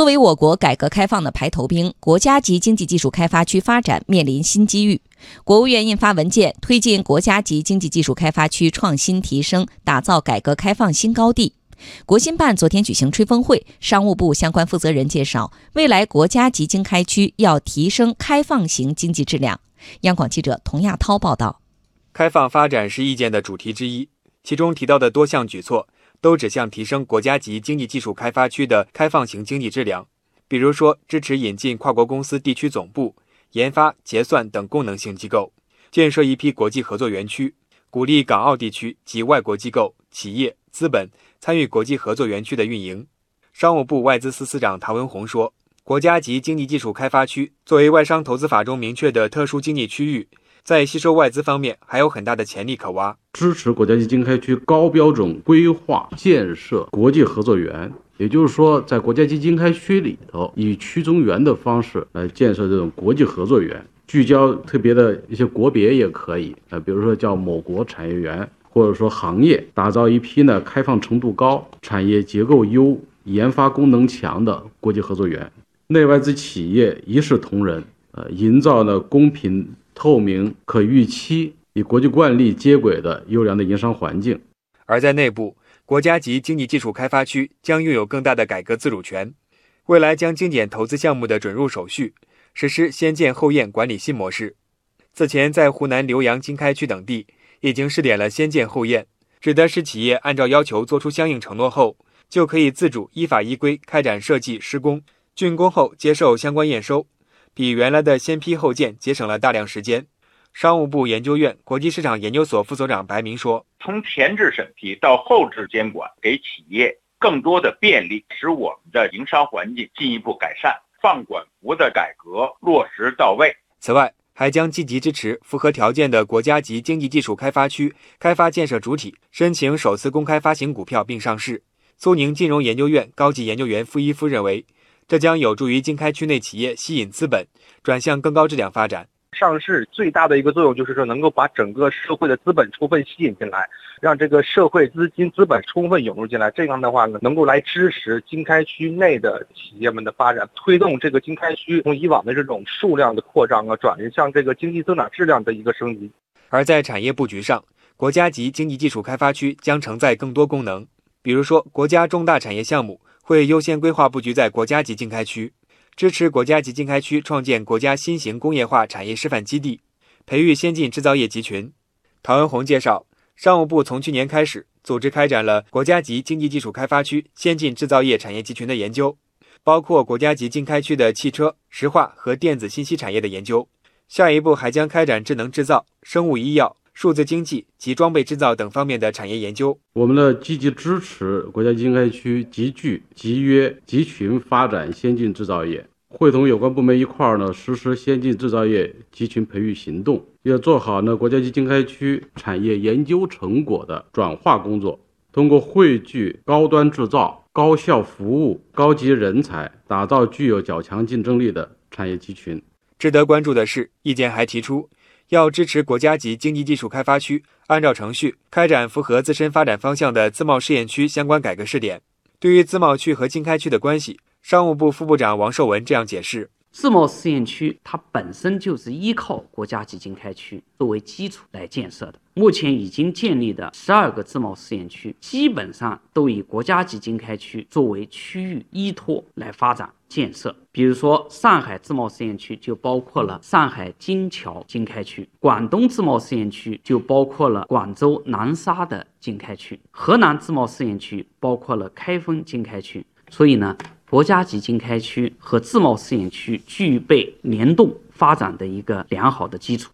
作为我国改革开放的排头兵，国家级经济技术开发区发展面临新机遇。国务院印发文件，推进国家级经济技术开发区创新提升，打造改革开放新高地。国新办昨天举行吹风会，商务部相关负责人介绍，未来国家级经开区要提升开放型经济质量。央广记者童亚涛报道。开放发展是意见的主题之一，其中提到的多项举措。都指向提升国家级经济技术开发区的开放型经济质量，比如说支持引进跨国公司地区总部、研发、结算等功能性机构，建设一批国际合作园区，鼓励港澳地区及外国机构、企业、资本参与国际合作园区的运营。商务部外资司司长唐文宏说，国家级经济技术开发区作为外商投资法中明确的特殊经济区域。在吸收外资方面还有很大的潜力可挖，支持国家级经开区高标准规划建设国际合作园，也就是说，在国家级经开区里头，以区中园的方式来建设这种国际合作园，聚焦特别的一些国别也可以，啊，比如说叫某国产业园，或者说行业，打造一批呢开放程度高、产业结构优、研发功能强的国际合作园，内外资企业一视同仁，呃，营造呢公平。透明、可预期、与国际惯例接轨的优良的营商环境。而在内部，国家级经济技术开发区将拥有更大的改革自主权，未来将精简投资项目的准入手续，实施先建后验管理新模式。此前，在湖南浏阳经开区等地已经试点了先建后验，指的是企业按照要求做出相应承诺后，就可以自主依法依规开展设计施工，竣工后接受相关验收。比原来的先批后建节省了大量时间。商务部研究院国际市场研究所副所长白明说：“从前置审批到后置监管，给企业更多的便利，使我们的营商环境进一步改善。放管服的改革落实到位。此外，还将积极支持符合条件的国家级经济技术开发区开发建设主体申请首次公开发行股票并上市。”苏宁金融研究院高级研究员傅一夫认为。这将有助于经开区内企业吸引资本，转向更高质量发展。上市最大的一个作用就是说，能够把整个社会的资本充分吸引进来，让这个社会资金资本充分涌入进来。这样的话呢，能够来支持经开区内的企业们的发展，推动这个经开区从以往的这种数量的扩张啊，转向这个经济增长质量的一个升级。而在产业布局上，国家级经济技术开发区将承载更多功能，比如说国家重大产业项目。会优先规划布局在国家级经开区，支持国家级经开区创建国家新型工业化产业示范基地，培育先进制造业集群。陶文红介绍，商务部从去年开始组织开展了国家级经济技术开发区先进制造业产业集群的研究，包括国家级经开区的汽车、石化和电子信息产业的研究。下一步还将开展智能制造、生物医药。数字经济及装备制造等方面的产业研究，我们呢积极支持国家经开区集聚、集约、集群发展先进制造业，会同有关部门一块儿呢实施先进制造业集群培育行动，要做好呢国家级经开区产业研究成果的转化工作，通过汇聚高端制造、高效服务、高级人才，打造具有较强竞争力的产业集群。值得关注的是，意见还提出。要支持国家级经济技术开发区按照程序开展符合自身发展方向的自贸试验区相关改革试点。对于自贸区和经开区的关系，商务部副部长王受文这样解释。自贸试验区它本身就是依靠国家级经开区作为基础来建设的。目前已经建立的十二个自贸试验区，基本上都以国家级经开区作为区域依托来发展建设。比如说，上海自贸试验区就包括了上海金桥经开区；广东自贸试验区就包括了广州南沙的经开区；河南自贸试验区包括了开封经开区。所以呢。国家级经开区和自贸试验区具备联动发展的一个良好的基础。